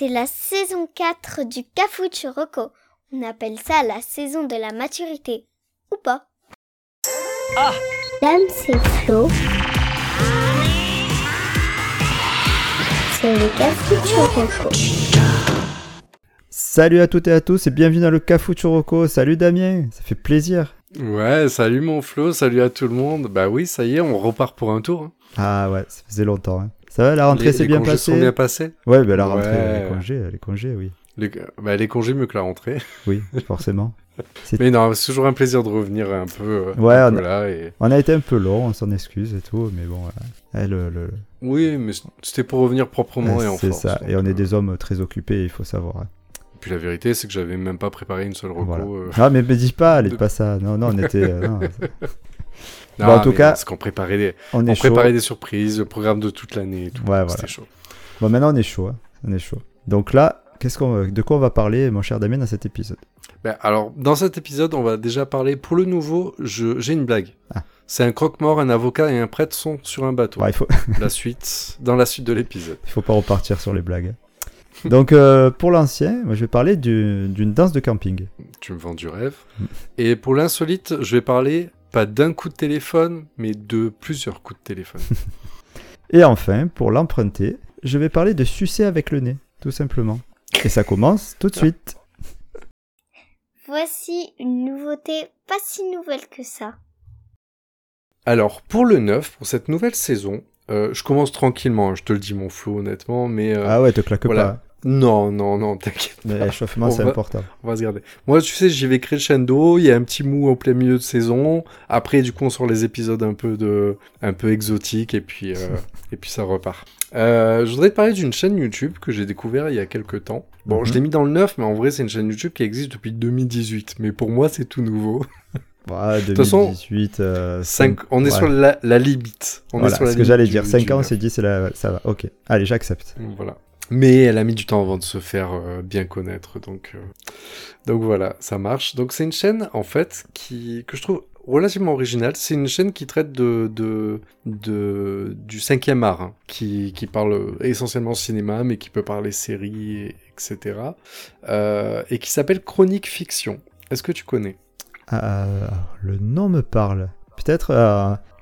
C'est la saison 4 du Cafucho Rocco. On appelle ça la saison de la maturité. Ou pas Ah Dame, c'est Flo. C'est le Cafucho Rocco. Salut à toutes et à tous et bienvenue dans le Cafou Churroco. Salut Damien, ça fait plaisir. Ouais, salut mon Flo, salut à tout le monde. Bah oui, ça y est, on repart pour un tour. hein. Ah ouais, ça faisait longtemps. hein. Ça va, la rentrée Les- s'est les bien congés passée sont bien passés. Ouais, bah la Ouais. rentrée, les congés, les congés, oui. Les, bah, les congés mieux que la rentrée. Oui, forcément. Mais non, c'est toujours un plaisir de revenir un peu, euh, Ouais, un on peu a- là. Et... On a été un peu long, on s'en excuse et tout, mais bon, euh, eh, le- le- Oui, mais c'était pour revenir proprement et en c'est force. ça. donc, Et on est euh, des hommes très occupés, il faut savoir. hein. Puis la vérité, c'est que j'avais même pas préparé une seule reco. Voilà. euh. Ah, mais me dis pas, allez, de- pas ça. Non, non, on était. euh, non, Non, Bon, en tout cas, parce qu'on préparait des, on préparait des surprises, le programme de toute l'année tout. Ouais, voilà. chaud. Bon, maintenant on est chaud. hein. On est chaud. Donc là, qu'est-ce qu'on, de quoi on va parler, mon cher Damien, dans cet épisode? Ben, alors, dans cet épisode, on va déjà parler. Pour le nouveau, je... j'ai une blague. Ah. C'est un croque-mort, un avocat et un prêtre sont sur un bateau. Ouais, il faut, La suite, dans la suite de l'épisode. il faut pas repartir sur les blagues. Donc euh, pour l'ancien, moi je vais parler du- d'une danse de camping. Tu me vends du rêve. Mm. Et pour l'insolite, je vais parler pas d'un coup de téléphone, mais de plusieurs coups de téléphone. Et enfin, pour l'emprunter, je vais parler de sucer avec le nez, tout simplement. Et ça commence tout de suite. Voici une nouveauté pas si nouvelle que ça. Alors, pour le neuf, pour cette nouvelle saison, euh, je commence tranquillement, hein, je te le dis mon flou honnêtement, mais... euh, Ah ouais, te claque voilà. pas. Non, non, non, t'inquiète. Mais l'échauffement, c'est important. On va se garder. Moi, tu sais, j'y vais crescendo. Il y a un petit mou au plein milieu de saison. Après, du coup, on sort les épisodes un peu de, un peu exotiques et puis, euh, et puis ça repart. Euh, je voudrais te parler d'une chaîne YouTube que j'ai découvert il y a quelques temps. Bon, Mhm. je l'ai mis dans le neuf, mais en vrai, c'est une chaîne YouTube qui existe depuis 2018. Mais pour moi, c'est tout nouveau. Ouais, toute façon, 2018, euh, Cinq- cinq- on est ouais. sur la, la limite. On Voilà, est sur la ce que j'allais dire. du 5 ans, on s'est dit, c'est la... ça va. Ok. Allez, j'accepte. Voilà. Mais elle a mis du temps avant de se faire euh, bien connaître, donc, euh, donc voilà, ça marche. Donc c'est une chaîne en fait qui que je trouve relativement originale. C'est une chaîne qui traite de, de, de du cinquième art, hein, qui, qui parle essentiellement cinéma, mais qui peut parler séries, et- etc. Euh, et qui s'appelle Chronique Fiction. Est-ce que tu connais? Le nom me parle. Peut-être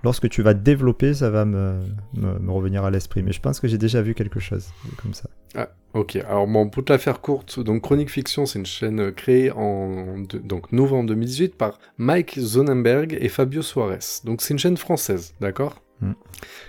lorsque tu vas développer, ça va me, me, me revenir à l'esprit. Mais je pense que j'ai déjà vu quelque chose comme ça. Ah, ok. Alors, bon, pour te la faire courte, donc Chronique Fiction, c'est une chaîne euh, créée en de- donc novembre 2018 par Mike Zonenberg et Fabio Suarez. Donc, c'est une chaîne française, d'accord?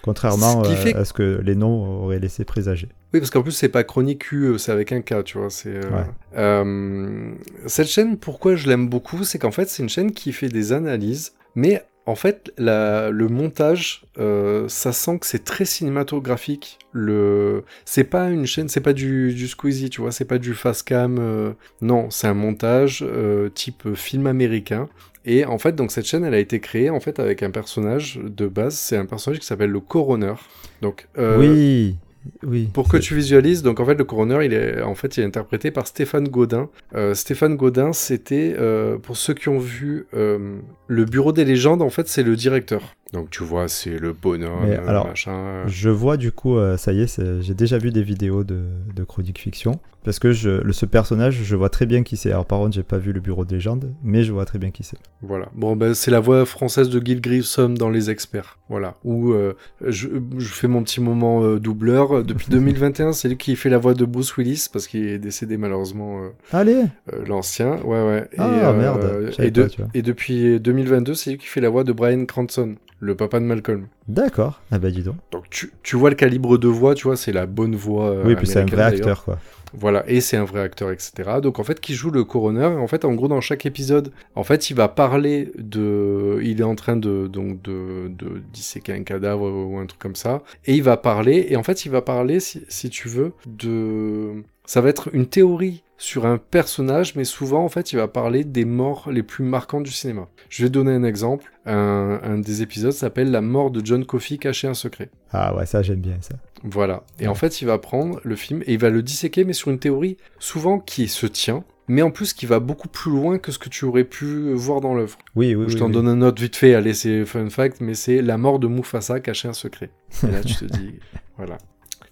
Contrairement Ce qui euh, fait- à ce que les noms auraient laissé présager. Oui, parce qu'en plus, c'est pas Chronique Q, euh, c'est avec un K, tu vois. C'est, euh, Ouais. euh, cette chaîne, pourquoi je l'aime beaucoup, c'est qu'en fait, c'est une chaîne qui fait des analyses, mais en fait, le montage, euh, ça sent que c'est très cinématographique. Le, c'est pas une chaîne, c'est pas du, du Squeezie, tu vois, c'est pas du fast cam. euh, non, c'est un montage euh, type film américain. Et en fait, donc cette chaîne, elle a été créée en fait avec un personnage de base. C'est un personnage qui s'appelle le coroner. Donc, oui, oui. pour que tu visualises, donc en fait le coroner, il est en fait il est interprété par Stéphane Godin. Euh, Stéphane Godin, c'était euh, pour ceux qui ont vu euh, le Bureau des légendes, en fait c'est le directeur. Donc tu vois, c'est le bonhomme, Mais alors, machin. Je vois du coup, euh, ça y est, j'ai déjà vu des vidéos de, de Chronique Fiction. Parce que je, le, ce personnage, je vois très bien qui c'est. Alors par contre, j'ai pas vu le bureau de légende, mais je vois très bien qui c'est. Voilà. Bon, ben c'est la voix française de Gil Grissom dans Les Experts. Voilà. Où euh, je, je fais mon petit moment euh, doubleur. Depuis 2021, c'est lui qui fait la voix de Bruce Willis parce qu'il est décédé malheureusement. euh, Allez L'ancien, ouais, ouais. Et, Ah, merde, de- pas, et depuis 2022, c'est lui qui fait la voix de Brian Cranston, le papa de Malcolm. D'accord. Ah bah dis donc. Donc tu, tu vois le calibre de voix, tu vois, c'est la bonne voix. euh, oui, puis c'est un vrai acteur, quoi. Voilà, et c'est un vrai acteur, etc. Donc en fait, qui joue le coroner, en fait, en gros, dans chaque épisode, en fait, il va parler de, il est en train de donc de, de disséquer un cadavre ou un truc comme ça, et il va parler, et en fait, il va parler, si, si tu veux, de, ça va être une théorie sur un personnage, mais souvent, en fait, il va parler des morts les plus marquantes du cinéma. Je vais donner un exemple. Un, un des épisodes s'appelle La mort de John Coffey caché un secret. Ah ouais, ça j'aime bien ça. Voilà. Et en fait, il va prendre le film et il va le disséquer, mais sur une théorie souvent qui se tient, mais en plus qui va beaucoup plus loin que ce que tu aurais pu voir dans l'œuvre. Oui, oui, Je oui, t'en oui. donne un autre vite fait, allez, c'est fun fact, mais c'est la mort de Mufasa caché un secret. Et là, tu te dis, voilà.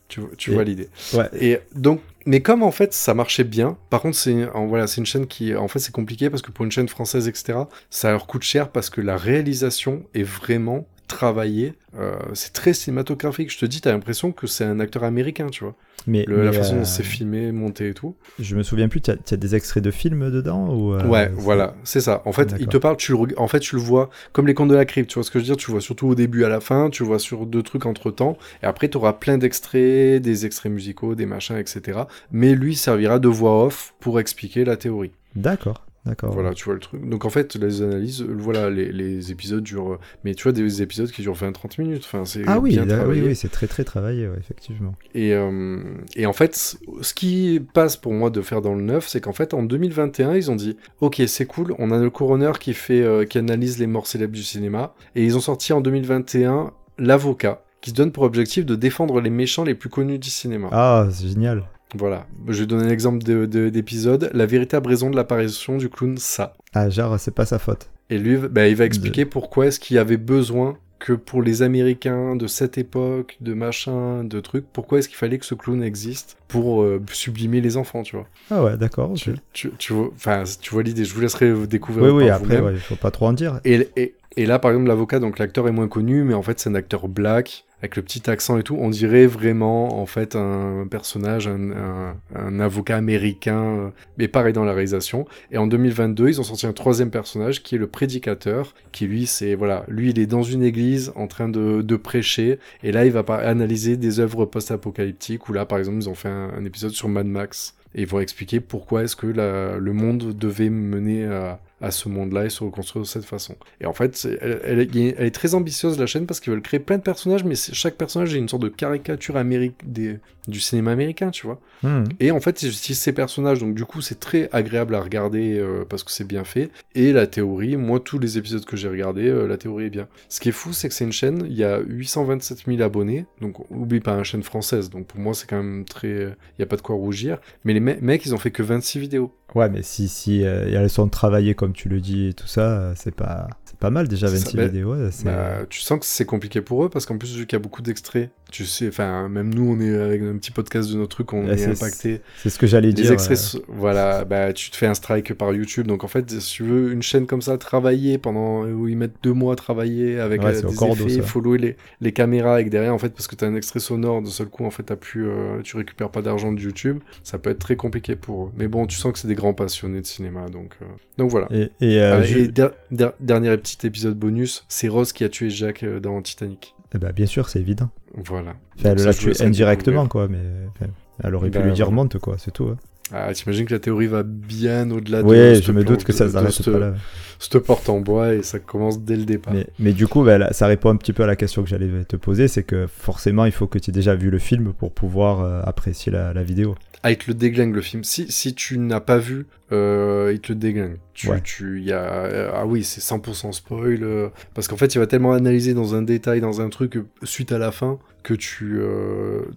Tu, tu Et- vois l'idée. Ouais. Et donc, mais comme en fait ça marchait bien, par contre c'est voilà une chaîne qui en fait c'est compliqué parce que pour une chaîne française etc ça leur coûte cher parce que la réalisation est vraiment travaillée. Euh, c'est très cinématographique. Je te dis t'as l'impression que c'est un acteur américain tu vois. Mais, Le- la façon euh, dont c'est filmé, monté et tout. Je me souviens plus, tu as, des extraits de films dedans ou euh, ouais, voilà, c'est ça. En fait, il te parle, tu le, en fait, tu le vois comme les contes de la crypte, tu vois ce que je veux dire? Tu le vois surtout au début, à la fin, tu vois sur deux trucs entre temps, et après, tu auras plein d'extraits, des extraits musicaux, des machins, etc. Mais lui servira de voix off pour expliquer la théorie. D'accord, d'accord. Voilà, tu vois le truc. Donc en fait, les analyses, euh, voilà, les, les épisodes durent. Mais tu vois, des épisodes qui durent 20-30 minutes. Enfin, c'est Ah oui, bien là- oui, travaillé. oui, c'est très très travaillé, ouais, effectivement. Et, euh, et en fait, ce qui passe pour moi de faire dans le neuf, c'est qu'en fait, en 2021, ils ont dit Ok, c'est cool, on a le coroner qui, fait, euh, qui analyse les morts célèbres du cinéma. Et ils ont sorti en 2021 L'avocat, qui se donne pour objectif de défendre les méchants les plus connus du cinéma. Ah, c'est génial. Voilà. Je vais donner un exemple de- de- d'épisode La véritable raison de l'apparition du clown Ça. Ah, genre, c'est pas sa faute. Et lui, bah, il va expliquer pourquoi est-ce qu'il y avait besoin que pour les Américains de cette époque, de machin, de trucs, pourquoi est-ce qu'il fallait que ce clown existe pour euh, sublimer les enfants, tu vois. Ah ouais, d'accord. Tu, tu, tu vois, enfin, tu vois l'idée. Je vous laisserai découvrir. Oui, oui, après, vous-même. ouais, il faut pas trop en dire. Et, et, et là, par exemple, l'avocat, donc l'acteur est moins connu, mais en fait, c'est un acteur black, avec le petit accent et tout. On dirait vraiment, en fait, un personnage, un, un, un avocat américain, euh, mais pareil dans la réalisation. Et en 2022, ils ont sorti un troisième personnage qui est le prédicateur, qui lui, c'est, voilà, lui, il est dans une église en train de, de prêcher, et là, il va analyser des œuvres post-apocalyptiques, où là, par exemple, ils ont fait un, un épisode sur Mad Max. Et ils vont expliquer pourquoi est-ce que la- le monde devait mener à, à ce monde-là et se reconstruire de cette façon. Et en fait, elle, elle est- elle est très ambitieuse la chaîne parce qu'ils veulent créer plein de personnages, mais chaque personnage est une sorte de caricature améric- des, du cinéma américain, tu vois. Hmm. Et en fait, ils utilisent ces personnages, donc du coup, c'est très agréable à regarder euh, parce que c'est bien fait. Et la théorie, moi, tous les épisodes que j'ai regardés, euh, la théorie est bien. Ce qui est fou, c'est que c'est une chaîne, il y a 827 000 abonnés, donc oublie pas une chaîne française, donc pour moi, c'est quand même très. Il n'y a pas de quoi rougir. Mais les me- mecs, ils ont fait que 26 vidéos. Ouais, mais si, si euh, elles sont travaillées comme tu le dis et tout ça, euh, c'est pas, c'est pas mal déjà C'est 26 ça, bah, vidéos. ouais, Bah, tu sens que c'est compliqué pour eux parce qu'en plus, vu qu'il y a beaucoup d'extraits, tu sais, enfin, même nous, on est avec un petit podcast de notre truc, on Ouais, est, c'est- impacté. C'est ce que j'allais Les dire. extraits, euh, so- voilà, bah, tu te fais un strike par YouTube. Donc, en fait, si tu veux une chaîne comme ça, travailler pendant, où ils mettent deux mois à travailler avec euh, des effets, louer les, les caméras avec derrière, en fait, parce que t'as un extrait sonore, de seul coup, en fait, t'as plus, euh, tu récupères pas d'argent de YouTube. Ça peut être très compliqué pour eux. Mais bon, tu sens que c'est des grands passionnés de cinéma, donc, euh, donc voilà. Et, et, euh, Ah, je- et der- der- dernier petit épisode bonus, c'est Rose qui a tué Jack euh, dans Titanic. eh ben, bien sûr, c'est évident. Voilà. Enfin, elle l'a tué indirectement, quoi, mais enfin, elle aurait pu Ben, lui dire monte, quoi, c'est tout. hein. Ah, t'imagines que la théorie va bien au-delà de Oui, je me doute que ça s'arrête pas là. cette porte en bois et ça commence dès le départ. Mais, mais du coup, bah, là, ça répond un petit peu à la question que j'allais te poser, c'est que forcément, il faut que tu aies déjà vu le film pour pouvoir euh, apprécier la, la vidéo. Ah, il te le déglingue le film. Si, si tu n'as pas vu, euh, il te le déglingue. Tu, Ouais. tu, y a, ah oui, c'est 100% spoil. euh, parce qu'en fait, il va tellement analyser dans un détail, dans un truc, euh, suite à la fin, que tu,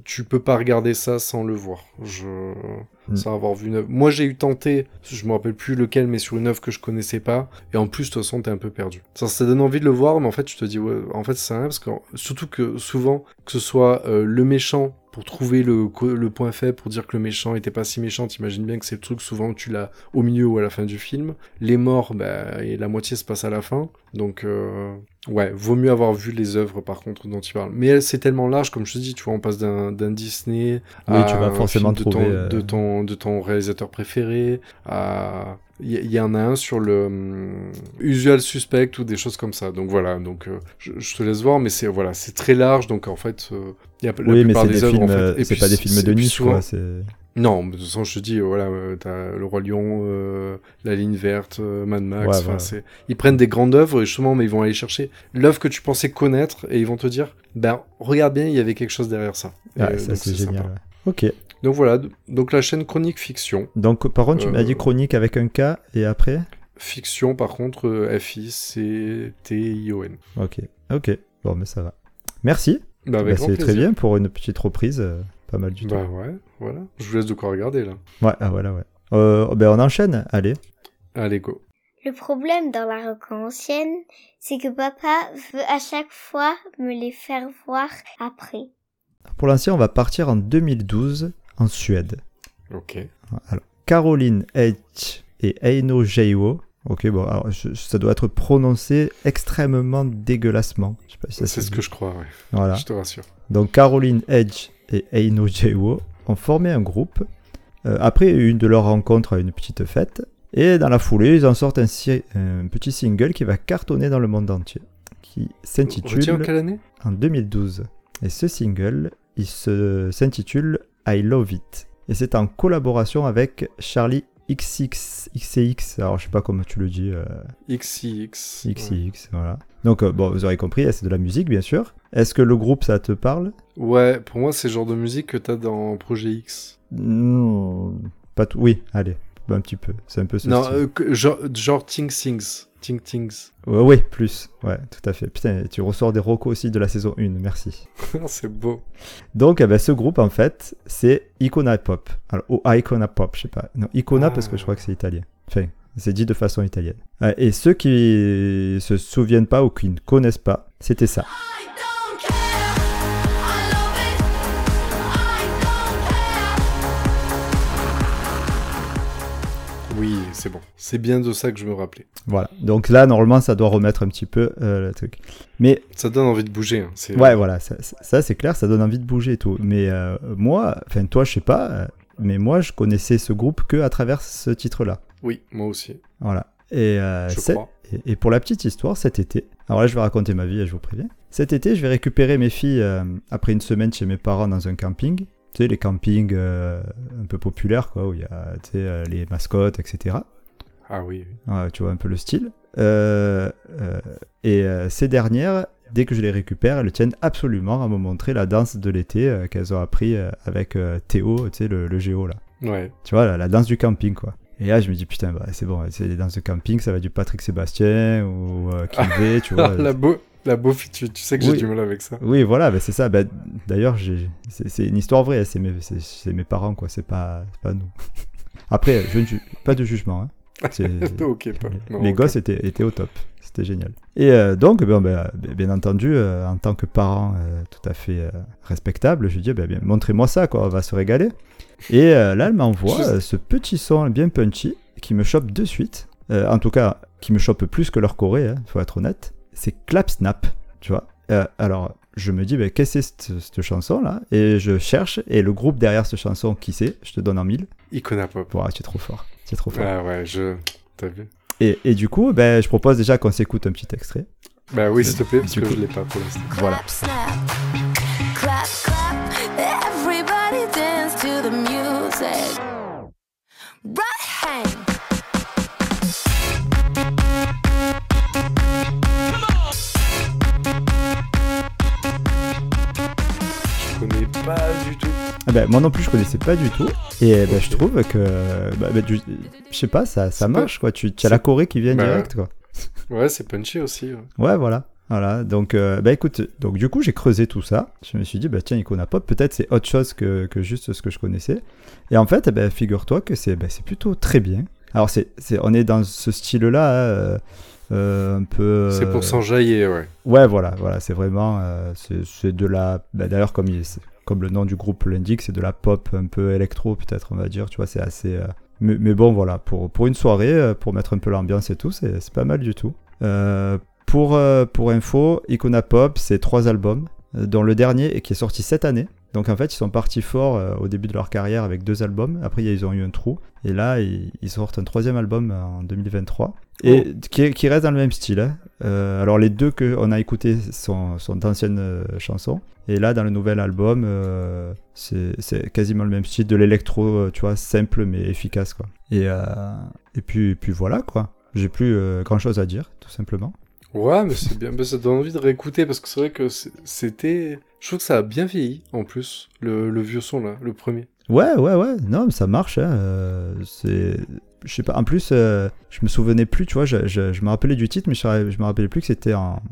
tu peux pas regarder ça sans le voir. Je, Mm. Sans avoir vu une œuvre. Moi, j'ai eu tenté, je me rappelle plus lequel, mais sur une œuvre que je connaissais pas. Et en plus, de toute façon, t'es un peu perdu. Ça, ça donne envie de le voir, mais en fait, tu te dis, ouais, en fait, c'est rien, parce que surtout que souvent, que ce soit euh, le méchant pour trouver le, le point faible, pour dire que le méchant était pas si méchant, t'imagines bien que c'est le truc souvent tu l'as au milieu ou à la fin du film. Les morts, bah, et la moitié se passe à la fin. Donc, euh, ouais, vaut mieux avoir vu les œuvres par contre dont tu parles. Mais c'est tellement large, comme je te dis, tu vois, on passe d'un Disney Oui, à tu vas un forcément film de ton, euh, de ton de ton réalisateur préféré à il y, il en a un sur le hum, usual suspect ou des choses comme ça donc voilà donc euh, je, je te laisse voir mais c'est voilà c'est très large donc en fait euh, il y a la oui, mais plupart des des œuvres films, en fait euh, c'est pas des films de niche, souvent- quoi. Non, de toute façon, je te dis, euh, voilà, euh, t'as Le Roi Lion, euh, La Ligne Verte, euh, Mad Max, Ouais, enfin, voilà. c'est... Ils prennent des grandes œuvres, et justement, mais ils vont aller chercher l'œuvre que tu pensais connaître, et ils vont te dire, ben, regarde bien, il y avait quelque chose derrière ça. Et, euh, ça, donc, c'est c'est génial. ouais. Ok. Donc voilà, donc la chaîne Chronique Fiction. Donc, par contre, tu m'as dit chronique avec un K et après? Fiction, par contre, F-I-C-T-I-O-N. Ok. Ok. Bon, mais ça va. Merci. Bah, avec Bah, c'est très plaisir. bien pour une petite reprise. Pas mal du tout. Bah ouais, voilà. Je vous laisse de quoi regarder, là. Ouais, ah, voilà, ouais. Euh, ben, on enchaîne. Allez. Allez, go. Le problème dans la rock ancienne, c'est que papa veut à chaque fois me les faire voir après. Pour l'ancien, on va partir en 2012 en Suède. Ok. Alors, Caroline H et Eino Jeiwo. Ok, bon, alors, je- ça doit être prononcé extrêmement dégueulassement. Je sais pas si ça C'est ce que je crois, ouais. Voilà. Je te rassure. Donc Caroline Edge et Eino Jeiwo ont formé un groupe euh, après une de leurs rencontres à une petite fête. Et dans la foulée, ils en sortent un, si- un petit single qui va cartonner dans le monde entier, qui s'intitule quelle année? En 2012. Et ce single, il s'intitule I Love It. Et c'est en collaboration avec Charlie XX, XCX, alors je sais pas comment tu le dis, euh, XCX. ouais. Voilà. Donc euh, bon, vous aurez compris, c'est de la musique bien sûr. Est-ce que le groupe ça te parle? Ouais, pour moi, c'est le genre de musique que t'as dans Projet X. Non, pas tout. Oui, allez, un petit peu. C'est un peu ce Non, style. euh, genre, genre Ting Things. Ting Things. Ouais, ouais, plus. Ouais, tout à fait. Putain, tu ressors des rocos aussi de la saison 1, merci. c'est beau. Donc, eh ben, ce groupe, en fait, c'est Icona Pop. Alors, ou Icona Pop, je sais pas. Non, Icona Ah. parce que je crois que c'est italien. Enfin, c'est dit de façon italienne. Ouais, et ceux qui se souviennent pas ou qui ne connaissent pas, c'était ça. Oui, c'est bon. C'est bien de ça que je me rappelais. Voilà. Donc là, normalement, ça doit remettre un petit peu euh, le truc. Mais Ça donne envie de bouger. hein. C'est- Ouais, voilà, ça, c'est clair, ça donne envie de bouger et tout. Mais euh, moi, enfin toi, je sais pas, euh, mais moi, je connaissais ce groupe que à travers ce titre-là. Oui, moi aussi. Voilà. Et, euh, c'est- et, et pour la petite histoire, cet été, alors là, je vais raconter ma vie, je vous préviens. Cet été, je vais récupérer mes filles après une semaine chez mes parents dans un camping. Tu sais, les campings euh, un peu populaires, quoi, où il y a tu sais, euh, les mascottes, etc. Ah oui, oui. Ouais, tu vois un peu le style. Euh, euh, et ces dernières, dès que je les récupère, elles tiennent absolument à me montrer la danse de l'été qu'elles ont appris avec Théo, tu sais, le, le géo là. Ouais. Tu vois, la, la danse du camping quoi. Et là, je me dis, putain, bah, c'est bon, c'est les danses de camping, ça va être du Patrick Sébastien ou Kivé, tu vois. La beau, la beau, tu, tu sais que j'ai du mal avec ça. Oui, voilà, bah, c'est ça. Bah, D'ailleurs, c'est une histoire vraie, c'est mes, c'est- c'est mes parents, quoi, c'est pas, pas nous. Après, je ne ju- pas de jugement. Hein. C'est- ok, pas. non, les ok. gosses étaient, étaient au top. C'était génial. Et euh, donc, ben, ben, ben, bien entendu, euh, en tant que parent euh, tout à fait respectable, je lui dis, ben, bien, montrez-moi ça, quoi, on va se régaler. Et là, elle m'envoie ce petit son bien punchy qui me chope de suite. En tout cas, qui me chope plus que leur Corée, il faut être honnête. C'est Clap Snap, tu vois. Euh, alors, je me dis, qu'est-ce que c'est cette, cette chanson-là? Et je cherche, et le groupe derrière cette chanson, qui c'est? Je te donne en mille. Icona Pop. Ah, tu es trop fort. Tu es trop fort. Ah ouais, je. T'as vu? Et, et du coup, ben, je propose déjà qu'on s'écoute un petit extrait. Bah oui, s'il te plaît, parce que je l'ai pas pour l'instant. Voilà. Clap, snap. Clap, clap. Everybody dance to the music. Pas du tout. Ah ben, moi non plus, je connaissais pas du tout. Et ben, je trouve que, bah, du- je sais pas, ça, ça pas- marche quoi. Tu, tu as la Corée qui vient Bah, direct quoi. Ouais, c'est punchy aussi. ouais. Ouais, voilà. Voilà, donc euh, bah écoute, donc du coup j'ai creusé tout ça. Je me suis dit bah tiens Icona Pop, peut-être c'est autre chose que, que juste ce que je connaissais. Et en fait, eh ben, figure-toi que c'est bah, c'est plutôt très bien. Alors c'est c'est on est dans ce style-là, euh, euh, un peu. C'est pour s'enjailler, ouais. Ouais, voilà, voilà, c'est vraiment, euh, c'est c'est de la, bah, d'ailleurs comme il- comme le nom du groupe l'indique, c'est de la pop un peu électro peut-être, on va dire, tu vois, c'est assez. euh, mais, bon, voilà, pour pour une soirée, euh, pour mettre un peu l'ambiance et tout, c'est pas mal du tout. Euh, pour pour info, Icona Pop, c'est trois albums, dont le dernier et qui est sorti cette année. Donc en fait, ils sont partis fort euh, au début de leur carrière avec deux albums. Après, ils ont eu un trou. Et là, ils, ils sortent un troisième album en 2023. Et qui, est- qui reste dans le même style. hein. Euh, alors, les deux qu'on a écoutés sont, sont d'anciennes euh, chansons. Et là, dans le nouvel album, c'est quasiment le même style de l'électro, tu vois, simple mais efficace, quoi. Et, et puis, puis voilà, quoi. J'ai plus grand chose à dire, tout simplement. Ouais, mais c'est bien. mais ça donne envie de réécouter parce que c'est vrai que c'était. Je trouve que ça a bien vieilli en plus, le, vieux son là, le premier. Ouais, ouais, ouais, non, mais ça marche. Hein. euh, c'est, je sais pas. En plus, euh, je me souvenais plus, tu vois, je, me rappelais du titre, mais je, me rappelais plus que c'était en,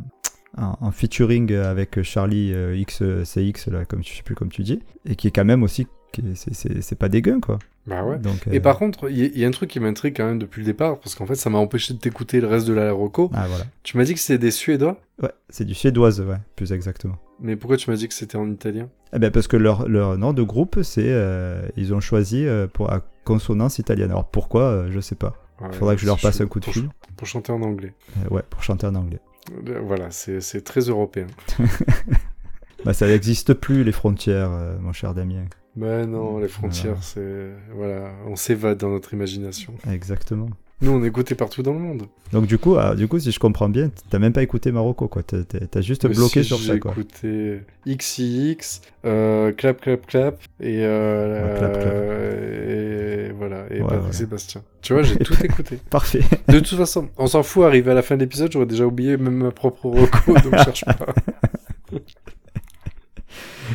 en, en featuring avec Charlie euh, XCX, là, comme je sais plus comme tu dis, et qui est quand même aussi, c'est pas dégueu, quoi. Bah ouais. Donc, Et euh, par contre, il y, a un truc qui m'intrigue quand même depuis le départ, parce qu'en fait, ça m'a empêché de t'écouter le reste de la Roco. ah voilà. Tu m'as dit que c'était des Suédois? Ouais, c'est du suédoise, ouais, plus exactement. Mais pourquoi tu m'as dit que c'était en italien? Eh ben parce que leur, leur nom de groupe, c'est euh, ils ont choisi euh, pour à consonance italienne. Alors pourquoi, je sais pas. Ouais, Faudrait que je leur passe un coup de fil. Pour chanter en anglais. Ouais, pour chanter en anglais. Voilà, c'est c'est très européen. Bah ça n'existe plus les frontières, euh, mon cher Damien. Mais non, les frontières, Voilà. c'est... Voilà, on s'évade dans notre imagination. Exactement. Nous, on est écoutés partout dans le monde. Donc du coup, ah, du coup, si je comprends bien, t'as même pas écouté Marocco, quoi. T'as- juste Mais bloqué si, sur j'ai ça, quoi. écouté XIX, euh, Clap Clap Clap, et, euh, Ouais, Clap, Clap. et voilà, et Ouais, Patrick ouais. Sébastien. Tu vois, j'ai tout écouté. Parfait. De toute façon, on s'en fout, arrivé à la fin de l'épisode, j'aurais déjà oublié même ma propre reco, donc cherche pas.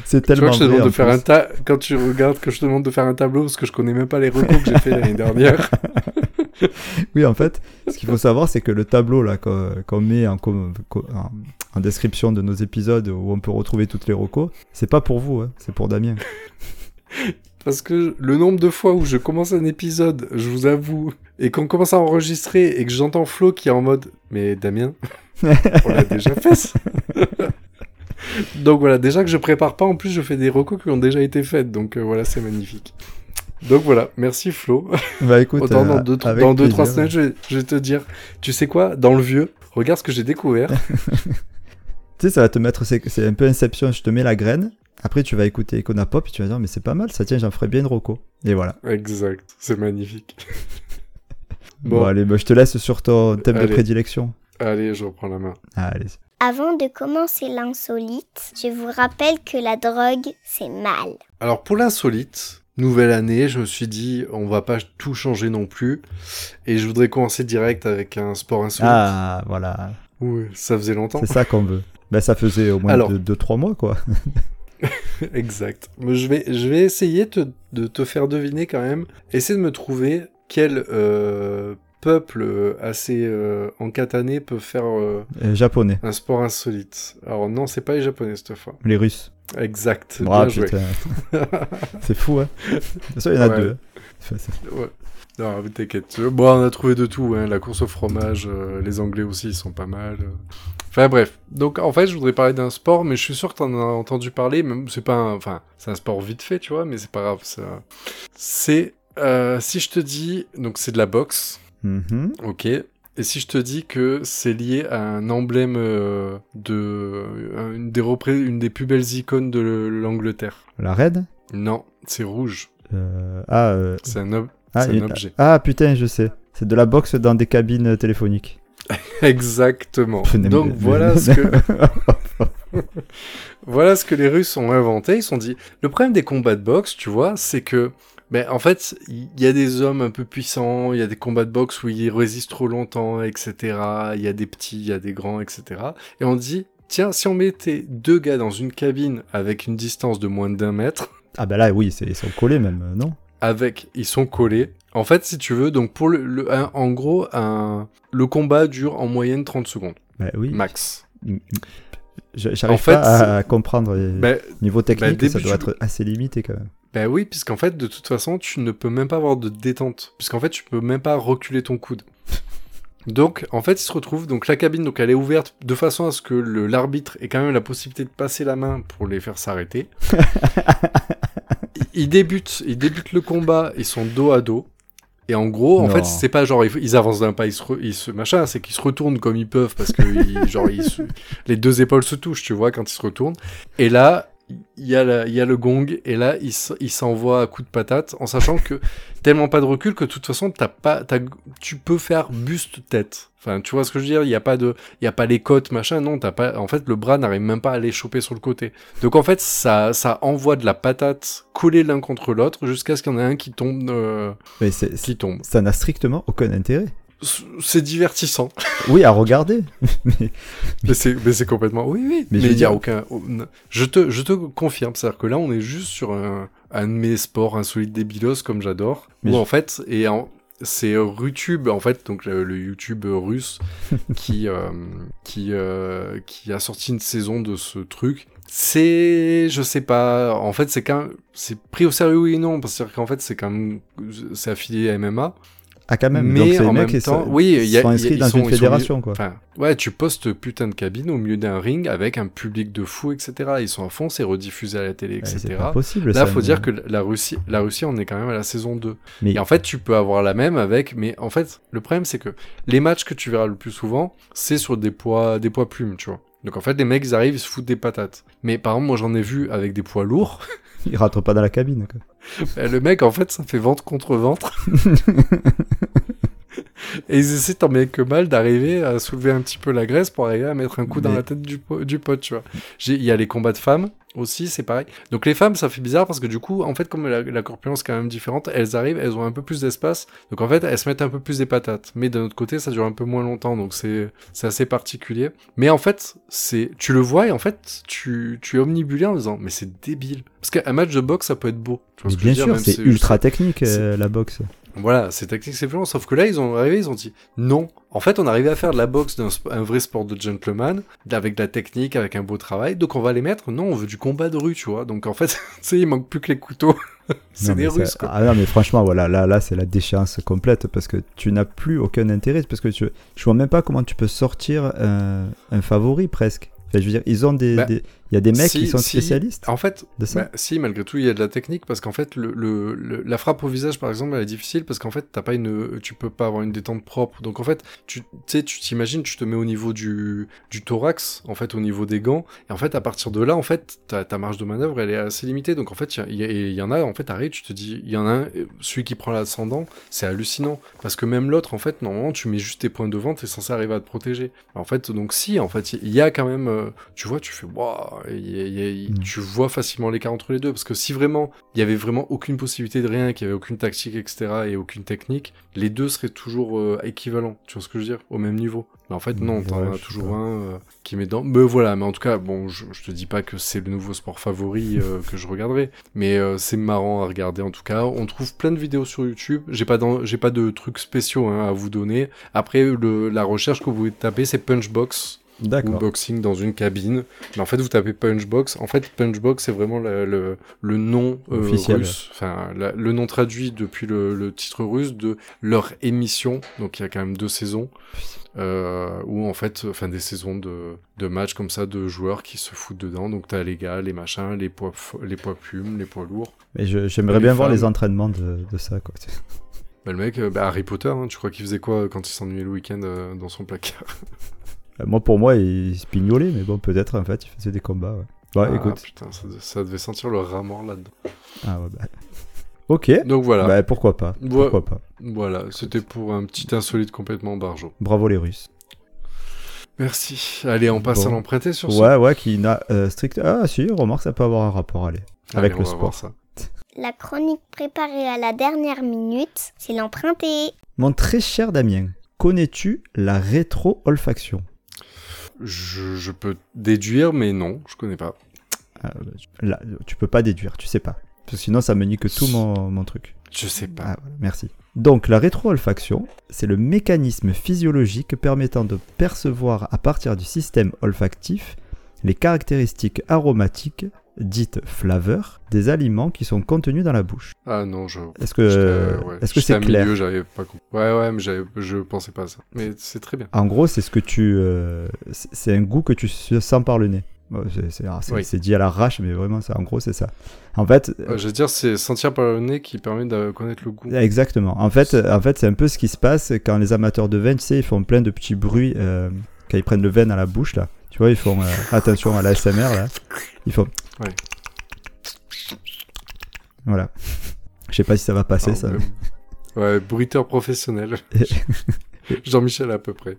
C'est Tu vois tellement que je te demande de faire un ta... quand tu regardes que je te demande de faire un tableau parce que je connais même pas les recos que j'ai fait l'année dernière. Oui, en fait, ce qu'il faut savoir, c'est que le tableau là qu'on met en description de nos épisodes où on peut retrouver toutes les recos, c'est pas pour vous, hein, c'est pour Damien. Parce que le nombre de fois où je commence un épisode, je vous avoue, et qu'on commence à enregistrer et que j'entends Flo qui est en mode Mais Damien, on l'a déjà fait ça. Donc voilà, déjà que je prépare pas, en plus je fais des recos qui ont déjà été faites, donc euh, voilà, c'est magnifique. Donc voilà, merci Flo. Bah écoute, Autant dans euh, deux, avec dans deux trois plaisir. semaines, je vais, je vais te dire, tu sais quoi, dans le vieux, regarde ce que j'ai découvert. Tu sais, ça va te mettre, c'est un peu Inception, je te mets la graine, après tu vas écouter Icona Pop et tu vas dire, mais c'est pas mal, ça tient, j'en ferai bien une reco. Et voilà. exact, c'est magnifique. Bon, Bon, allez, bah, je te laisse sur ton thème de prédilection. allez, je reprends la main. Allez. Avant de commencer l'insolite, je vous rappelle que la drogue, c'est mal. Alors pour l'insolite, nouvelle année, je me suis dit on va pas tout changer non plus et je voudrais commencer direct avec un sport insolite. Ah, voilà. Oui, ça faisait longtemps. C'est ça qu'on veut. Bah, ça faisait au moins Alors. 2-3 mois, quoi. exact. Mais je vais je vais essayer te- de te faire deviner quand même. Essayer de me trouver quel euh, peuple euh, assez euh, encatané peut faire euh, japonais, un sport insolite. Alors non, c'est pas les japonais cette fois. les Russes. Exact. Ah, c'est fou, hein. Façon, il y en a Ouais. deux. hein. Ouais. Non, mais t'inquiète. Euh, Bon, on a trouvé de tout, hein. La course au fromage, euh, les Anglais aussi, ils sont pas mal. Enfin, bref. Donc, en fait, je voudrais parler d'un sport, mais je suis sûr que t'en as entendu parler. Même, c'est pas un... Enfin, c'est un sport vite fait, tu vois, mais c'est pas grave. ça- C'est... euh, si je te dis... Donc, c'est de la boxe. Mhm. Ok. Et si je te dis que c'est lié à un emblème euh, de... Une des, repré- une des plus belles icônes de l'Angleterre? La reine? Non, c'est rouge. Euh, Ah, euh, C'est un, ob- ah, c'est un une- objet. ah, putain, je sais. C'est de la boxe dans des cabines téléphoniques. Exactement. Donc voilà ce que voilà ce que les Russes ont inventé. Ils se sont dit le problème des combats de boxe, tu vois, c'est que ben en fait il y a des hommes un peu puissants, il y a des combats de boxe où ils résistent trop longtemps, etc. Il y a des petits, il y a des grands, etc. Et on dit tiens si on mettait deux gars dans une cabine avec une distance de moins d'un mètre Ah, bah là, oui, ils sont collés même, euh, non? Avec ils sont collés. En fait, si tu veux, donc pour le, le- un- en gros, un, le combat dure en moyenne 30 secondes Bah oui. max. J'arrive En fait, pas à, comprendre. les- Ben, Niveau technique, début ça doit être assez limité quand même. Ben oui, puisqu'en fait, de toute façon, tu ne peux même pas avoir de détente. Puisqu'en fait, tu peux même pas reculer ton coude. Donc, en fait, il se retrouve, donc la cabine, donc elle est ouverte de façon à ce que le- l'arbitre ait quand même la possibilité de passer la main pour les faire s'arrêter. ils débutent, ils débutent le combat, ils sont dos à dos. Et en gros, en Non. fait, c'est pas genre ils, avancent d'un pas, ils se, re- ils se machin, c'est qu'ils se retournent comme ils peuvent parce que ils- genre ils se- les deux épaules se touchent, tu vois, quand ils se retournent. Et là, il y a la- il y a le gong et là ils ils s'envoient à coups de patate en sachant que tellement pas de recul que de toute façon t'as pas t'as- tu peux faire buste tête. Enfin, tu vois ce que je veux dire? Il y a pas de il y a pas les côtes machin, non, t'as pas en fait le bras n'arrive même pas à les choper sur le côté. Donc en fait, ça ça envoie de la patate collée l'un contre l'autre jusqu'à ce qu'il y en ait un qui tombe euh, Mais qui tombe. ça n'a strictement aucun intérêt. C'est divertissant. Oui, à regarder. mais Mais c'est, mais c'est complètement. Oui, oui. Mais il n'y a aucun. Je te, je te confirme. C'est-à-dire que là, on est juste sur un, un de mes sports insolites débilos, comme j'adore. Je- en fait, et en, c'est Rutube, en fait, donc le, le YouTube russe, qui, euh, qui, euh, qui a sorti une saison de ce truc. C'est, je sais pas, en fait, c'est quand c'est pris au sérieux oui et non, parce que qu'en fait, c'est quand même, c'est affilié à MMA. Ah, quand même. Mais Donc, c'est en mecs même temps, oui, sont inscrits ils dans sont- une fédération, quoi. Enfin, ouais, tu postes putain de cabine au milieu d'un ring avec un public de fous, etc. Ils sont à fond, c'est rediffusé à la télé, etc. c'est pas possible. Là, ça, faut mais- dire que la Russie, la Russie, on est quand même à la saison 2. Mais- Et en fait, tu peux avoir la même avec, mais en fait, le problème, c'est que les matchs que tu verras le plus souvent, c'est sur des poids, des poids plumes, tu vois. Donc en fait, les mecs, ils arrivent, ils se foutent des patates. Mais par exemple, moi, j'en ai vu avec des poids lourds. Ils rentrent pas dans la cabine. Quoi. Bah, le mec, en fait, ça fait ventre contre ventre. Et ils essaient tant bien que mal d'arriver à soulever un petit peu la graisse pour arriver à mettre un coup dans Mais- la tête du, po- du pote, tu vois. Il y a les combats de femmes aussi, c'est pareil. Donc les femmes, ça fait bizarre parce que du coup, en fait, comme la, la corpulence est quand même différente, elles arrivent, elles ont un peu plus d'espace. Donc en fait, elles se mettent un peu plus des patates. Mais d'un autre côté, ça dure un peu moins longtemps, donc c'est assez particulier. Mais en fait, c'est tu le vois et en fait, tu, tu es omnibulé en disant, mais c'est débile. Parce qu'un match de boxe, ça peut être beau. Tu vois Mais ce que je veux bien sûr, c'est ultra technique euh, la boxe. Voilà, c'est tactique, c'est violent. Sauf que là, ils ont arrivé, ils ont dit non. En fait, on arrivait à faire de la boxe d'un un vrai sport de gentleman, avec de la technique, avec un beau travail. Donc on va les mettre. Non, on veut du combat de rue, tu vois. Donc en fait, tu sais, il manque plus que les couteaux. c'est des Russes, quoi. Ah non, mais franchement, voilà, là, là c'est la déchéance complète parce que tu n'as plus aucun intérêt. Parce que tu, je vois même pas comment tu peux sortir un, un favori presque. Enfin, je veux dire, ils ont des, Bah, des- il y a des mecs si- qui sont si- spécialistes En fait, de ça. bah, si, malgré tout, il y a de la technique parce qu'en fait, le, le- le- la frappe au visage, par exemple, elle est difficile parce qu'en fait, t'as pas une, tu peux pas avoir une détente propre. Donc en fait, tu sais, tu t'imagines, tu te mets au niveau du, du thorax, en fait, au niveau des gants, et en fait, à partir de là, en fait, ta, ta marge de manœuvre, elle est assez limitée. Donc en fait, il y, et en a, en fait, t'arrives, tu te dis, il y en a un, celui qui prend l'ascendant, c'est hallucinant parce que même l'autre, en fait, normalement, tu mets juste tes points de vente, t'es censé arriver à te protéger. En fait, donc si, en fait, il y a quand même, euh, tu vois, tu fais, waouh, y a- il y a- il- Mm. tu vois facilement l'écart entre les deux, parce que si vraiment il y avait vraiment aucune possibilité de rien, qu'il y avait aucune tactique, etc., et aucune technique, les deux seraient toujours euh, équivalents, tu vois ce que je veux dire, au même niveau. Mais en fait, non, Ouais, t'en as toujours pas. un euh, qui met dans. Mais voilà, mais en tout cas, bon, je, je te dis pas que c'est le nouveau sport favori euh, que je regarderai, mais c'est marrant à regarder en tout cas. On trouve plein de vidéos sur YouTube. J'ai pas, d'en- j'ai pas de trucs spéciaux hein, à vous donner. Après, le, la recherche que vous tapez, c'est Punchbox ou D'accord. boxing dans une cabine. Mais en fait, vous tapez Punchbox. En fait, Punchbox, c'est vraiment le, le, le nom euh, Officiel. russe, enfin, la- le nom traduit depuis le, le titre russe de leur émission. Donc, il y a quand même deux saisons. Euh, où en fait, enfin des saisons de, de matchs comme ça de joueurs qui se foutent dedans. Donc t'as les gars, les machins, les poids, les poids plumes, les poids lourds. Mais je- j'aimerais bien voir les entraînements de, de ça. Quoi. Bah, le mec, euh, bah, Harry Potter, hein, tu crois qu'il faisait quoi quand il s'ennuyait le week-end euh, dans son placard? Moi, pour moi, il se pignolait, mais bon, peut-être en fait, il faisait des combats. Ouais. Bah, Ah, écoute. putain, ça, ça devait sentir le rat mort là-dedans. Ah, ouais, bah. Ok. Donc voilà. Bah, pourquoi pas. Ouais. Pourquoi pas. Voilà, c'était pour un petit insolite complètement barjo. Bravo les Russes. Merci. Allez, on passe Bon. à l'emprunter sur ce. Ouais, ouais, qui n'a euh, strict. Ah, si, remarque, ça peut avoir un rapport, allez. Allez, avec on le va voir sport. ça. La chronique préparée à la dernière minute, c'est l'emprunté. Mon très cher Damien, connais-tu la rétro-olfaction? Je, je peux déduire, mais non, je connais pas. Ah, bah, tu- Là, tu peux pas déduire, tu sais pas. Parce que sinon, ça me nique tout mon, mon truc. Je sais pas. Ah, voilà, merci. Donc, la rétro-olfaction, c'est le mécanisme physiologique permettant de percevoir à partir du système olfactif les caractéristiques aromatiques, dites flaveurs, des aliments qui sont contenus dans la bouche. Ah non, je. Est-ce que, ouais, est-ce que j'étais c'est clair milieu, j'avais pas compris. Ouais, ouais, mais je pensais pas à ça. Mais c'est très bien. En gros, c'est ce que tu, euh, c'est c'est un goût que tu sens par le nez. C'est- C'est ah, c'est- Oui. c'est dit à l'arrache, mais vraiment, c'est- en gros, c'est ça. En fait, Euh, je veux dire, c'est sentir par le nez qui permet de connaître le goût. Exactement. En fait, en fait c'est un peu ce qui se passe quand les amateurs de vin, tu sais, ils font plein de petits bruits euh, quand ils prennent le vin à la bouche, là. Tu vois, ils font euh, attention à l'ASMR, là. Ils font. Ouais. Voilà. Je sais pas si ça va passer, Ah, ça. ouais. Ouais, bruiteur professionnel. Jean-Michel à peu près.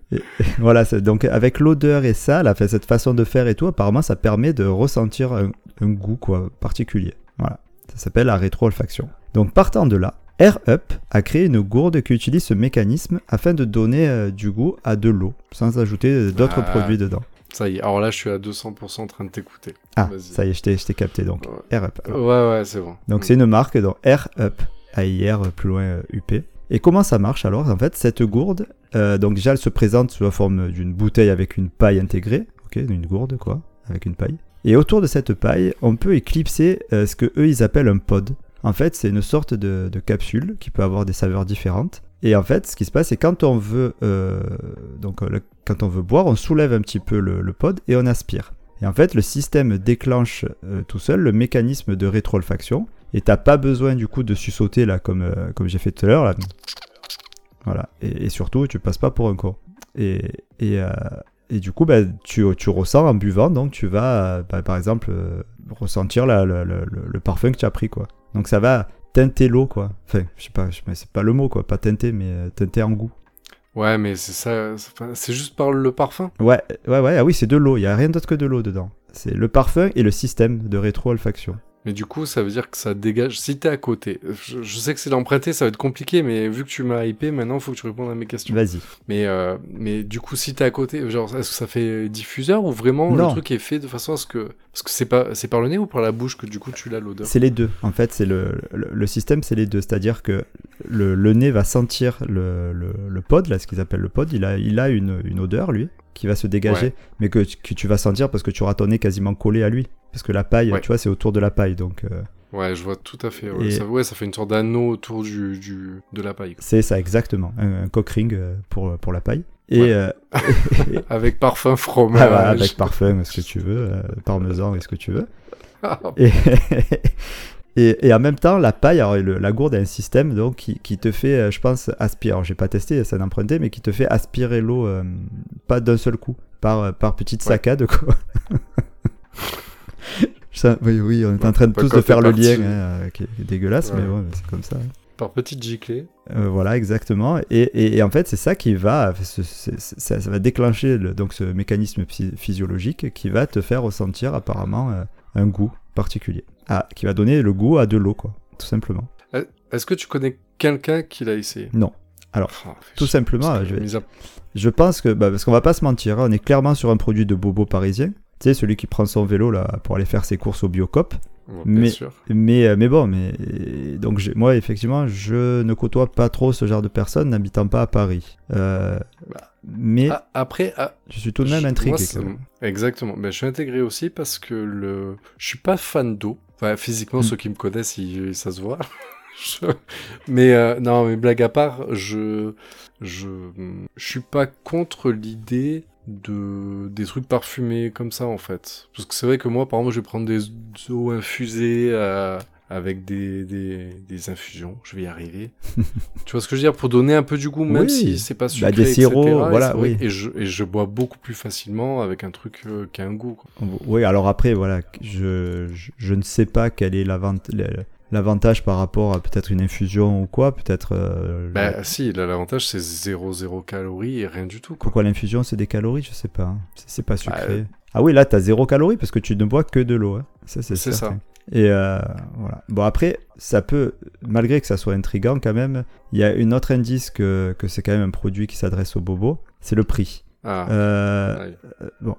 voilà, donc avec l'odeur et ça, là, cette façon de faire et tout, apparemment, ça permet de ressentir un, un goût quoi, particulier. Voilà, ça s'appelle la rétro-olfaction. Donc partant de là, Air Up a créé une gourde qui utilise ce mécanisme afin de donner euh, du goût à de l'eau, sans ajouter euh, d'autres Ah. produits dedans. Ça y est, alors là, je suis à 200% en train de t'écouter. Ah, ça y est, je t'ai capté donc. Ouais. Air Up. alors. Ouais, ouais, c'est bon. Donc Mm. c'est une marque, donc Air Up, AIR plus loin euh, UP. Et comment ça marche alors En fait, cette gourde, euh, donc déjà elle se présente sous la forme d'une bouteille avec une paille intégrée, ok, une gourde quoi, avec une paille. Et autour de cette paille, on peut éclipser euh, ce que eux ils appellent un pod. En fait, c'est une sorte de, de capsule qui peut avoir des saveurs différentes. Et en fait, ce qui se passe, c'est quand on veut, euh, donc, euh, le- quand on veut boire, on soulève un petit peu le, pod et on aspire. Et en fait, le système déclenche euh, tout seul le mécanisme de rétroolfaction. Et t'as pas besoin du coup de sussauter là, comme, euh, comme j'ai fait tout à l'heure. là. Voilà. Et, surtout, tu passes pas pour un con. Et, et, euh, et du coup, bah, tu, tu ressens en buvant, donc tu vas, bah, par exemple, ressentir le, parfum que tu as pris, quoi. Donc ça va teinter l'eau. Enfin, je sais pas, c'est pas le mot, quoi. Pas teinter, mais teinter en goût. Ouais, mais c'est ça. c'est juste par le parfum. Ouais, ouais, ouais. Ah oui, c'est de l'eau. Il y a rien d'autre que de l'eau dedans. C'est le parfum et le système de rétro-olfaction. Mais du coup, ça veut dire que ça dégage. Si t'es à côté, je, je sais que c'est l'emprunter, ça va être compliqué, mais vu que tu m'as hypé, maintenant, faut que tu répondes à mes questions. Vas-y. Mais, euh, mais du coup, si t'es à côté, genre, est-ce que ça fait diffuseur ou vraiment Non. le truc est fait de façon à ce que. Parce que c'est pas c'est par le nez ou par la bouche que du coup tu l'as l'odeur? C'est les deux. En fait, c'est le, le, le système, c'est les deux. C'est-à-dire que le, le nez va sentir le, le, le pod, là, ce qu'ils appellent le pod. Il a, il a une, une odeur, lui, qui va se dégager, Ouais. mais que, que tu vas sentir parce que tu auras ton nez quasiment collé à lui. Parce que la paille, Ouais. tu vois, c'est autour de la paille. Donc, euh, Ouais, je vois tout à fait. Ouais, Et- ça, ouais, ça fait une sorte d'anneau autour du, du, de la paille. c'est ça, exactement. Un, un cock ring euh, pour, pour la paille. Et, Ouais. euh, Avec parfum fromage. ah, avec parfum, ce que tu veux, euh, parmesan ce que tu veux. Ah, Et, et, et en même temps, la paille, alors, le- la gourde a un système donc, qui, qui te fait, euh, je pense, aspirer. Alors, j'ai pas testé, c'est un emprunté, mais qui te fait aspirer l'eau, euh, pas d'un seul coup, par, par petites Ouais. saccades, quoi. Ça, oui, oui, on est en train de tous de faire le lien, hein, euh, qui est dégueulasse, Ouais. mais bon, c'est comme ça. hein. Par petite giclée. Euh, voilà, exactement. Et, et- et en fait, c'est ça qui va, ça, ça va déclencher le- donc ce mécanisme physiologique qui va te faire ressentir apparemment euh, un goût particulier. Ah, qui va donner le goût à de l'eau, quoi, tout simplement. Est-ce que tu connais quelqu'un qui l'a essayé? Non. Alors, Ah, tout simplement, je vais- à- Je pense que, bah, parce qu'on va pas se mentir, hein, on est clairement sur un produit de bobo parisien. Tu sais, celui qui prend son vélo là pour aller faire ses courses au Biocop. Ouais, Mais- Bien sûr. Mais, euh, mais bon, mais donc moi effectivement, je ne côtoie pas trop ce genre de personnes n'habitant pas à Paris. Euh, Bah, mais après, ah, je suis tout de même je- intrigué. moi. Exactement. Mais je suis intégré aussi parce que le... je suis pas fan d'eau. Enfin, physiquement, Mm. ceux qui me connaissent, ils- ça se voit. Je- Mais euh, non, mais blague à part, je... je je suis pas contre l'idée de des trucs parfumés comme ça en fait. Parce que c'est vrai que moi, par exemple, je vais prendre des eaux infusées euh, avec des, des, des infusions. Je vais y arriver. tu vois ce que je veux dire? Pour donner un peu du goût, même Oui. si c'est pas sucré, Bah, des sirops, etc., et voilà, vrai- oui. Et je, et je bois beaucoup plus facilement avec un truc euh, qui a un goût. quoi. Oui, alors après, voilà, je, je, je ne sais pas quel est l'avant- l'avantage par rapport à peut-être une infusion ou quoi. Peut-être. euh, Bah si, là l'avantage c'est 0,0 calories et rien du tout. Quoi. Pourquoi l'infusion c'est des calories? Je sais pas. hein. C'est- pas sucré. euh, Ah oui, là t'as zéro calorie parce que tu ne bois que de l'eau. hein. Ça c'est ça. Et euh, voilà. Bon après, ça peut, malgré que ça soit intriguant quand même, il y a une autre indice que, que c'est quand même un produit qui s'adresse aux bobos, c'est le prix. Ah, Euh, euh, bon,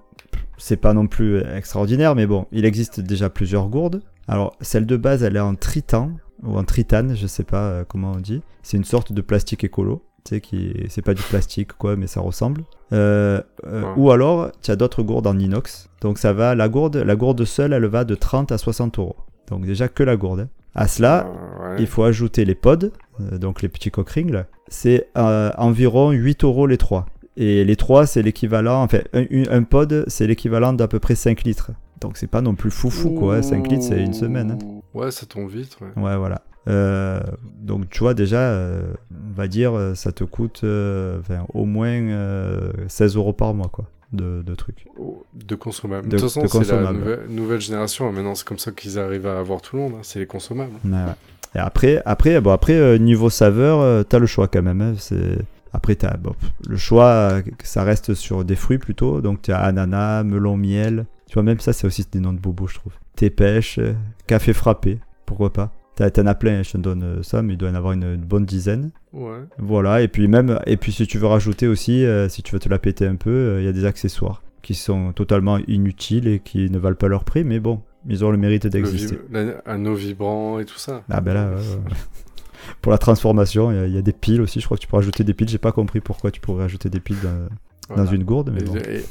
c'est pas non plus extraordinaire, mais bon, il existe déjà plusieurs gourdes. Alors, celle de base, elle est en tritan, ou en tritane, je sais pas comment on dit. C'est une sorte de plastique écolo. Tu sais, qui c'est pas du plastique, quoi, mais ça ressemble. Euh, euh, Ouais. Ou alors, tu as d'autres gourdes en inox. Donc, ça va, la gourde, la gourde seule, elle va de 30 à 60 euros. Donc, déjà que la gourde. hein. À cela, Euh, ouais. il faut ajouter les pods, euh, donc les petits cock rings, là. C'est environ 8 euros les trois. Et les trois, c'est l'équivalent, enfin, un, un pod, c'est l'équivalent d'à peu près 5 litres. Donc c'est pas non plus foufou, quoi. hein. 5 litres, c'est une semaine. hein. Ouais, ça tombe vite. Ouais. Ouais, voilà. Euh, donc tu vois, déjà, euh, on va dire, euh, ça te coûte euh, enfin, au moins euh, 16 euros par mois, quoi, de, de trucs. Oh, De consommables. De- De, toute façon, de c'est la consommables. nouvelle, nouvelle génération. Maintenant, c'est comme ça qu'ils arrivent à avoir tout le monde. hein. C'est les consommables. Ouais, ouais. Et après, après, bon, après niveau saveur, euh, t'as le choix quand même. hein. C'est... Après, t'as, bon, le choix, ça reste sur des fruits plutôt. Donc, tu as ananas, melon, miel. Tu vois, même ça, c'est aussi des noms de bobos, je trouve. Thé pêche, café frappé, pourquoi pas. T'as- T'en as plein, je te donne euh, ça, mais il doit y en avoir une, une bonne dizaine. Ouais. Voilà, et puis même, et puis si tu veux rajouter aussi, euh, si tu veux te la péter un peu, euh, il y a des accessoires qui sont totalement inutiles et qui ne valent pas leur prix, mais bon, ils ont le mérite d'exister. Un eau vibrant et tout ça. Ah ben là, ouais, ouais. pour la transformation, il y a- il y, a des piles aussi. Je crois que tu peux rajouter des piles. J'ai pas compris pourquoi tu pourrais rajouter des piles dans, Voilà. dans une gourde, mais Et, bon. et-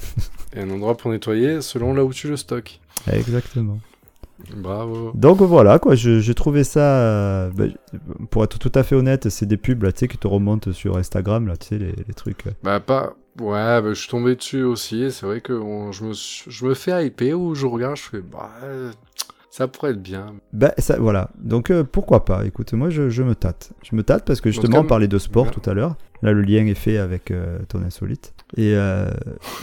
et un endroit pour nettoyer selon là où tu le stockes. Exactement. Bravo. Donc voilà, quoi, je- j'ai trouvé ça. euh, ben, pour être tout à fait honnête, c'est des pubs là, tu sais, qui te remontent sur Instagram, là, tu sais, les, les trucs. euh. Bah pas. Ouais, bah, je suis tombé dessus aussi. C'est vrai que on- je, me, je me fais hyper ou je regarde, je fais bah ça pourrait être bien. Ben, ça, voilà. Donc euh, pourquoi pas? Écoute, moi je, je me tâte. Je me tâte parce que justement, on parlait de sport tout à l'heure. Là, le lien est fait avec euh, ton insolite. Et euh,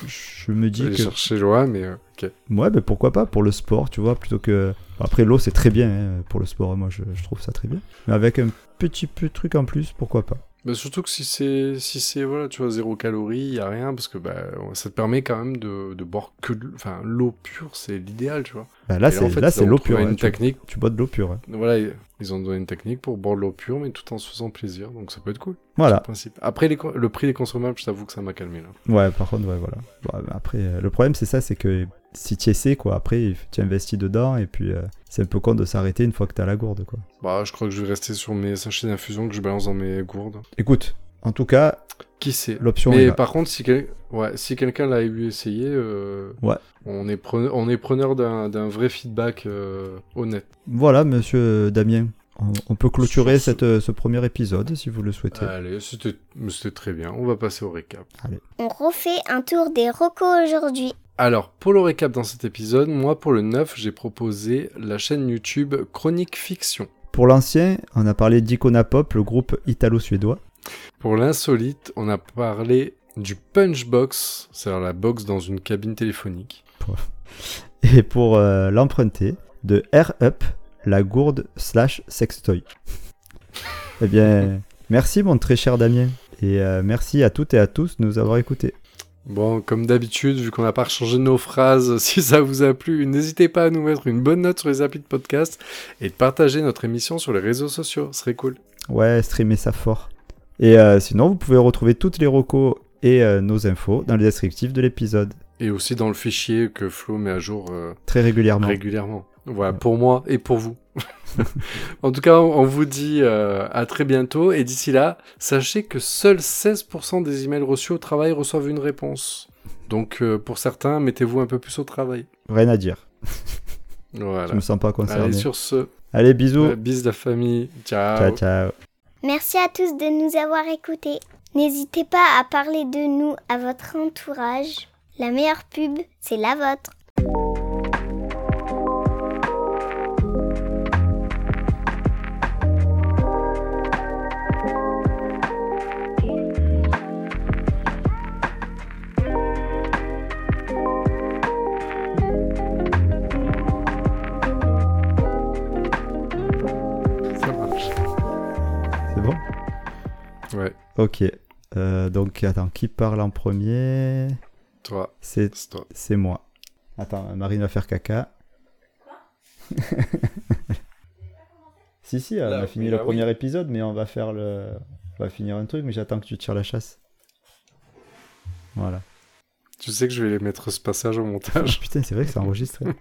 je me dis J'ai que. cherché loin, mais euh, ok. Ouais, ben pourquoi pas pour le sport, tu vois, plutôt que. Après, l'eau, c'est très bien hein, pour le sport. Moi, je, je trouve ça très bien. Mais avec un petit peu de truc en plus, pourquoi pas Mais surtout que si c'est si c'est voilà, tu vois zéro calorie, y a rien parce que bah ça te permet quand même de, de boire que de- enfin l'eau pure, c'est l'idéal, tu vois. Ben, Là, c'est en fait, là, c'est l'eau pure. hein, Une tu, technique, tu bois de l'eau pure. hein. voilà, ils- ont donné une technique pour boire de l'eau pure, mais tout en se faisant plaisir, donc ça peut être cool. Voilà. le principe. Après les le prix des consommables, je t'avoue que ça m'a calmé là. Ouais, par contre, ouais, voilà. Bon, ben, après, euh, le problème, c'est ça, c'est que si tu essaies, quoi, après, tu investis dedans, et puis euh, c'est un peu con de s'arrêter une fois que t'as la gourde, quoi. Bah, je crois que je vais rester sur mes sachets d'infusion que je balance dans mes gourdes. Écoute, en tout cas, Qui sait? l'option est Mais par contre, si, quel- ouais, si quelqu'un l'a eu essayé, euh, Ouais. on est preneur, on est preneur d'un d'un vrai feedback euh, honnête. Voilà, monsieur Damien. On, on peut clôturer ce- cette, ce premier épisode si vous le souhaitez. Allez, c'était c'était très bien. On va passer au récap. On refait un tour des recos aujourd'hui. Alors, pour le récap dans cet épisode, moi pour le 9, j'ai proposé la chaîne YouTube Chronique Fiction. Pour l'ancien, on a parlé d'Icona Pop, le groupe italo-suédois. Pour l'insolite, on a parlé du Punchbox, c'est-à-dire la box dans une cabine téléphonique. Et pour euh, l'emprunté, de Air Up, la gourde slash sextoy. eh bien, merci mon très cher Damien. Et euh, merci à toutes et à tous de nous avoir écoutés. Bon, comme d'habitude, vu qu'on n'a pas changé nos phrases, si ça vous a plu, n'hésitez pas à nous mettre une bonne note sur les applis de podcast et de partager notre émission sur les réseaux sociaux, ce serait cool. Ouais, streamer ça fort. Et euh, sinon, vous pouvez retrouver toutes les recos et euh, nos infos dans le descriptif de l'épisode, Et aussi dans le fichier que Flo met à jour euh, très régulièrement. régulièrement. Voilà, pour moi et pour vous. en tout cas, on vous dit euh, à très bientôt et d'ici là, sachez que seuls 16% des emails reçus au travail reçoivent une réponse. Donc euh, pour certains, mettez-vous un peu plus au travail. Rien à dire. Voilà. Je me sens pas concerné. Allez, Allez, sur ce, bisous. euh, bis la famille. Ciao. Ciao, ciao. Merci à tous de nous avoir écoutés. N'hésitez pas à parler de nous à votre entourage. La meilleure pub, c'est la vôtre. Ouais, Ok. Euh, donc, attends, qui parle en premier toi, C'est toi. c'est moi. Attends, Marine va faire caca. si, si, on Là, a fini oui, le là, premier épisode, mais on va faire le. On va finir un truc, mais j'attends que tu tires la chasse. Voilà. Tu sais que je vais les mettre ce passage au montage. Putain, c'est vrai que c'est enregistré.